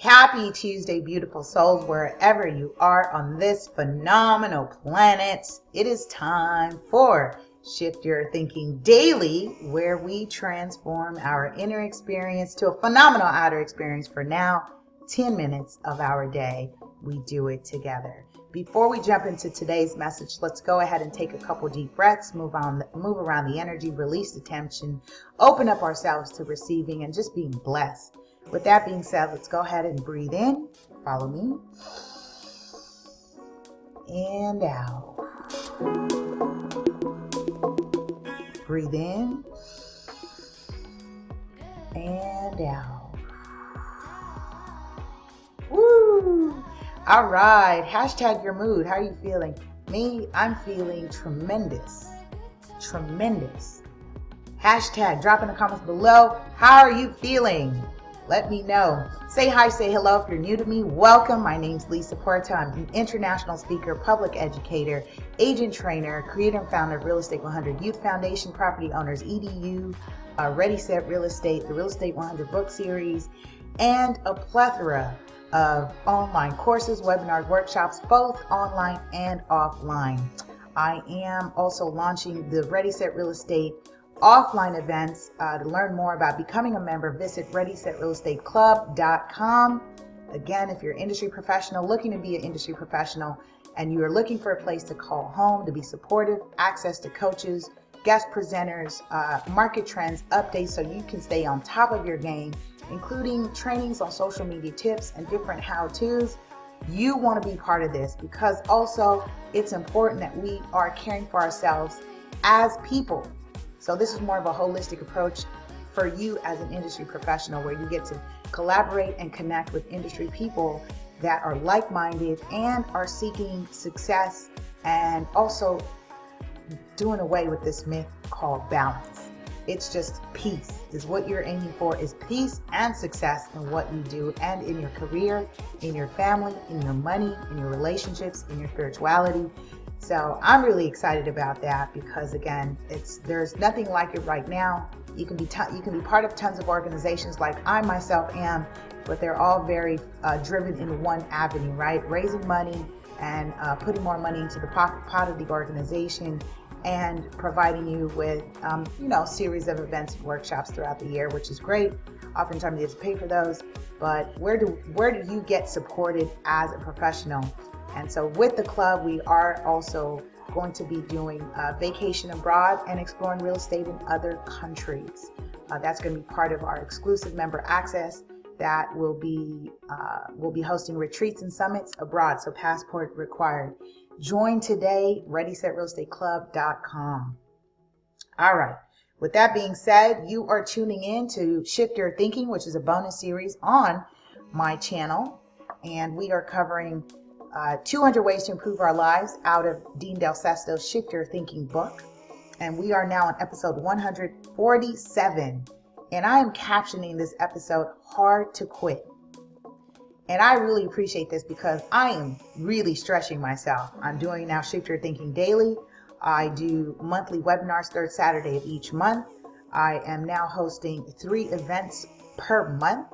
Happy Tuesday, beautiful souls, wherever you are on this phenomenal planet. It is time for Shift Your Thinking Daily, where we transform our inner experience to a phenomenal outer experience for now 10 minutes of our day. We do it together. Before we jump into today's message, let's go ahead and take a couple deep breaths, move on, move around the energy, release the tension, open up ourselves to receiving and just being blessed. With that being said, let's go ahead and breathe in. Follow me. And out. Breathe in. And out. Woo! All right. Hashtag your mood. How are you feeling? Me, I'm feeling tremendous. Tremendous. Hashtag drop in the comments below. How are you feeling? Let me know. Say hi, say hello if you're new to me. Welcome. My name's Lisa Puerta. I'm an international speaker, public educator, agent trainer, creator and founder of Real Estate 100 Youth Foundation, Property Owners EDU, uh, Ready Set Real Estate, the Real Estate 100 book series, and a plethora of online courses, webinars, workshops, both online and offline. I am also launching the Ready Set Real Estate offline events. Uh, to learn more about becoming a member, visit ReadySetRealEstateClub.com. Again, if you're an industry professional looking to be an industry professional and you are looking for a place to call home, to be supportive, access to coaches, guest presenters, uh, market trends, updates so you can stay on top of your game, including trainings on social media tips and different how to's. You want to be part of this because also it's important that we are caring for ourselves as people. So, this is more of a holistic approach for you as an industry professional where you get to collaborate and connect with industry people that are like minded and are seeking success and also doing away with this myth called balance. It's just peace is what you're aiming for is peace and success in what you do and in your career, in your family, in your money, in your relationships, in your spirituality. So I'm really excited about that because again, it's there's nothing like it right now. You can be you can be part of tons of organizations like I myself am, but they're all very uh, driven in one avenue, right? Raising money and uh, putting more money into the pocket pot of the organization and providing you with, um, you know, series of events and workshops throughout the year, which is great. Oftentimes you have to pay for those, but where do where do you get supported as a professional? And so with the club, we are also going to be doing uh, vacation abroad and exploring real estate in other countries. Uh, that's going to be part of our exclusive member access that will be uh, will be hosting retreats and summits abroad. So passport required. Join today, ReadySetRealEstateClub.com. All right. With that being said, you are tuning in to Shift Your Thinking, which is a bonus series on my channel. And we are covering uh, 200 Ways to Improve Our Lives out of Dean Del Sesto's Shift Your Thinking book. And we are now on episode 147. And I am captioning this episode Hard to Quit. And I really appreciate this because I am really stretching myself. I'm doing now Shift Your Thinking Daily. I do monthly webinars third Saturday of each month. I am now hosting three events per month,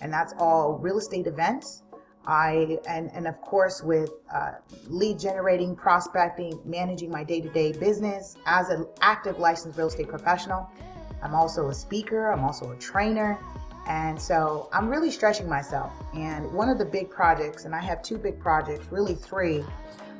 and that's all real estate events. I and and of course with uh, lead generating, prospecting, managing my day-to-day business as an active licensed real estate professional. I'm also a speaker. I'm also a trainer. And so I'm really stretching myself. And one of the big projects, and I have two big projects, really three,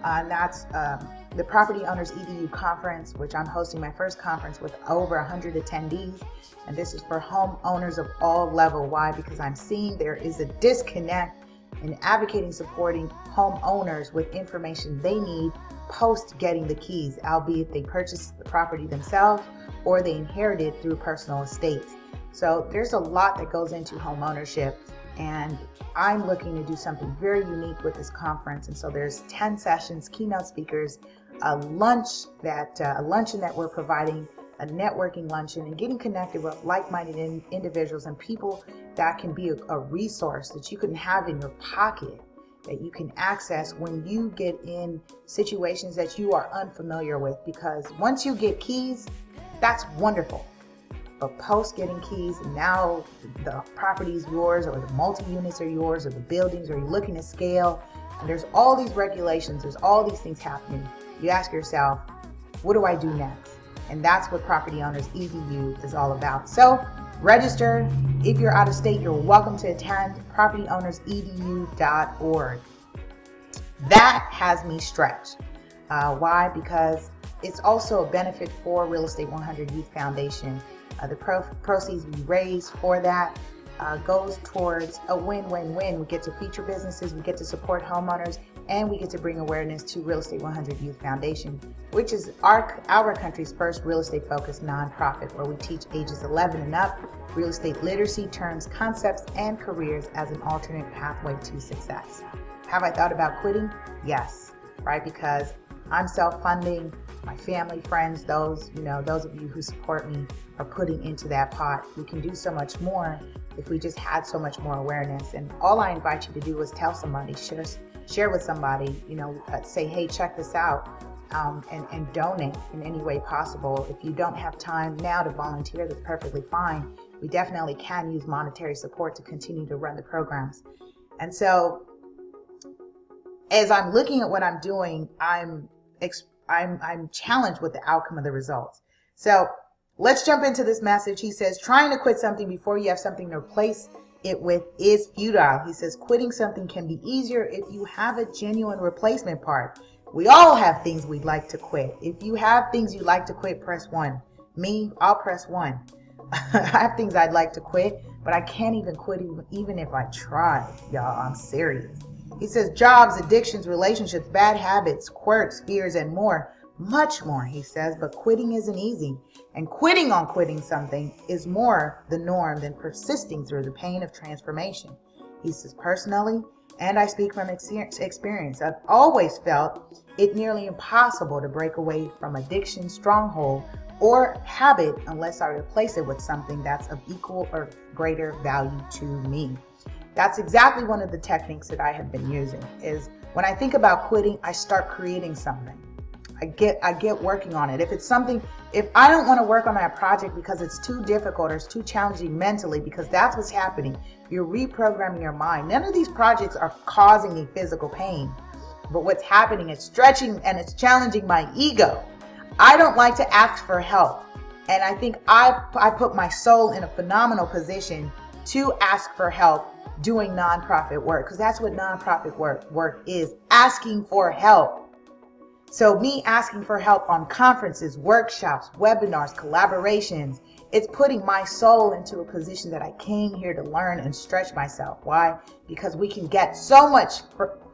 uh, and that's um, the Property Owners EDU Conference, which I'm hosting my first conference with over 100 attendees. And this is for homeowners of all level. Why? Because I'm seeing there is a disconnect in advocating supporting homeowners with information they need post getting the keys, albeit they purchased the property themselves or they inherited through personal estates. So there's a lot that goes into home ownership and I'm looking to do something very unique with this conference. And so there's 10 sessions, keynote speakers, a lunch that uh, a luncheon that we're providing, a networking luncheon, and getting connected with like-minded in, individuals and people that can be a, a resource that you can have in your pocket that you can access when you get in situations that you are unfamiliar with. Because once you get keys, that's wonderful. But post getting keys, now the property is yours, or the multi units are yours, or the buildings, or you're looking to scale, and there's all these regulations, there's all these things happening. You ask yourself, what do I do next? And that's what Property Owners EDU is all about. So register. If you're out of state, you're welcome to attend propertyownersedu.org. That has me stretched. Uh, why? Because it's also a benefit for Real Estate 100 Youth Foundation. Uh, the pro- proceeds we raise for that uh, goes towards a win-win-win. We get to feature businesses, we get to support homeowners, and we get to bring awareness to Real Estate 100 Youth Foundation, which is our, our country's first real estate focused nonprofit where we teach ages 11 and up real estate literacy, terms, concepts, and careers as an alternate pathway to success. Have I thought about quitting? Yes, right? Because I'm self-funding, my family, friends, those, you know, those of you who support me are putting into that pot. We can do so much more if we just had so much more awareness. And all I invite you to do is tell somebody, share share with somebody, you know, uh, say, hey, check this out. Um, and, and donate in any way possible. If you don't have time now to volunteer, that's perfectly fine. We definitely can use monetary support to continue to run the programs. And so, as I'm looking at what I'm doing, I'm I'm I'm challenged with the outcome of the results. So let's jump into this message. He says, trying to quit something before you have something to replace it with is futile. He says quitting something can be easier if you have a genuine replacement part. We all have things we'd like to quit. If you have things you'd like to quit, press one. Me, I'll press one. I have things I'd like to quit, but I can't even quit even, even if I try. Y'all, I'm serious. He says jobs, addictions, relationships, bad habits, quirks, fears, and more. Much more, he says, but quitting isn't easy. And quitting on quitting something is more the norm than persisting through the pain of transformation. He says, personally, and I speak from experience, I've always felt it nearly impossible to break away from addiction stronghold or habit unless I replace it with something that's of equal or greater value to me. That's exactly one of the techniques that I have been using is when I think about quitting, I start creating something. I get I get working on it. If it's something if I don't want to work on that project because it's too difficult or it's too challenging mentally because that's what's happening. You're reprogramming your mind. None of these projects are causing me physical pain. But what's happening is stretching and it's challenging my ego. I don't like to ask for help. And I think I I put my soul in a phenomenal position to ask for help doing nonprofit work because that's what nonprofit work work is asking for help so, me asking for help on conferences, workshops, webinars, collaborations, it's putting my soul into a position that I came here to learn and stretch myself. Why? Because we can get so much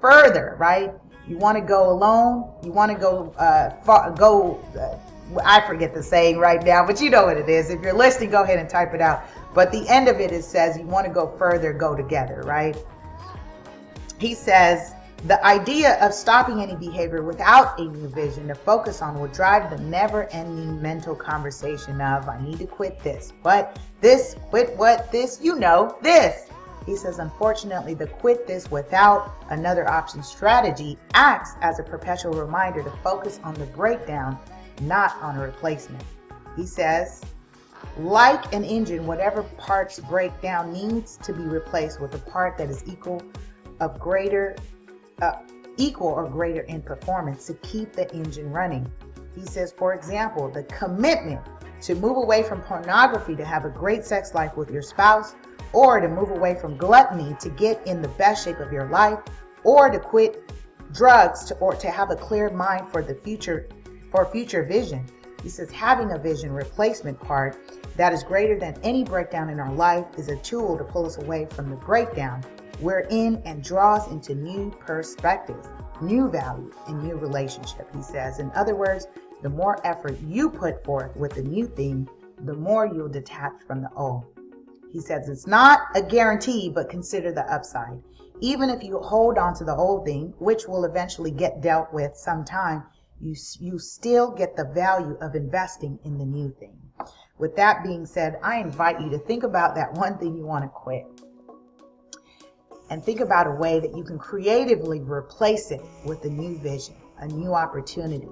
further, right? You want to go alone, you want to go, uh, far, go, uh, I forget the saying right now, but you know what it is. If you're listening, go ahead and type it out. But the end of it, it says you want to go further, go together, right? He says, the idea of stopping any behavior without a new vision to focus on will drive the never ending mental conversation of, I need to quit this, but this, quit what, this, you know, this. He says, unfortunately, the quit this without another option strategy acts as a perpetual reminder to focus on the breakdown, not on a replacement. He says, like an engine, whatever parts break down needs to be replaced with a part that is equal of greater uh, equal or greater in performance to keep the engine running. He says, for example, the commitment to move away from pornography to have a great sex life with your spouse, or to move away from gluttony to get in the best shape of your life, or to quit drugs to, or to have a clear mind for the future for future vision. He says having a vision replacement part that is greater than any breakdown in our life is a tool to pull us away from the breakdown we're in and draws into new perspectives, new value, and new relationship, he says. In other words, the more effort you put forth with the new thing, the more you'll detach from the old. He says it's not a guarantee, but consider the upside. Even if you hold on to the old thing, which will eventually get dealt with sometime, you, you still get the value of investing in the new thing. With that being said, I invite you to think about that one thing you want to quit and think about a way that you can creatively replace it with a new vision, a new opportunity.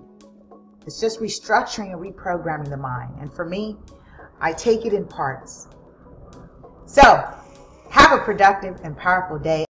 It's just restructuring and reprogramming the mind. And for me, I take it in parts. So, have a productive and powerful day.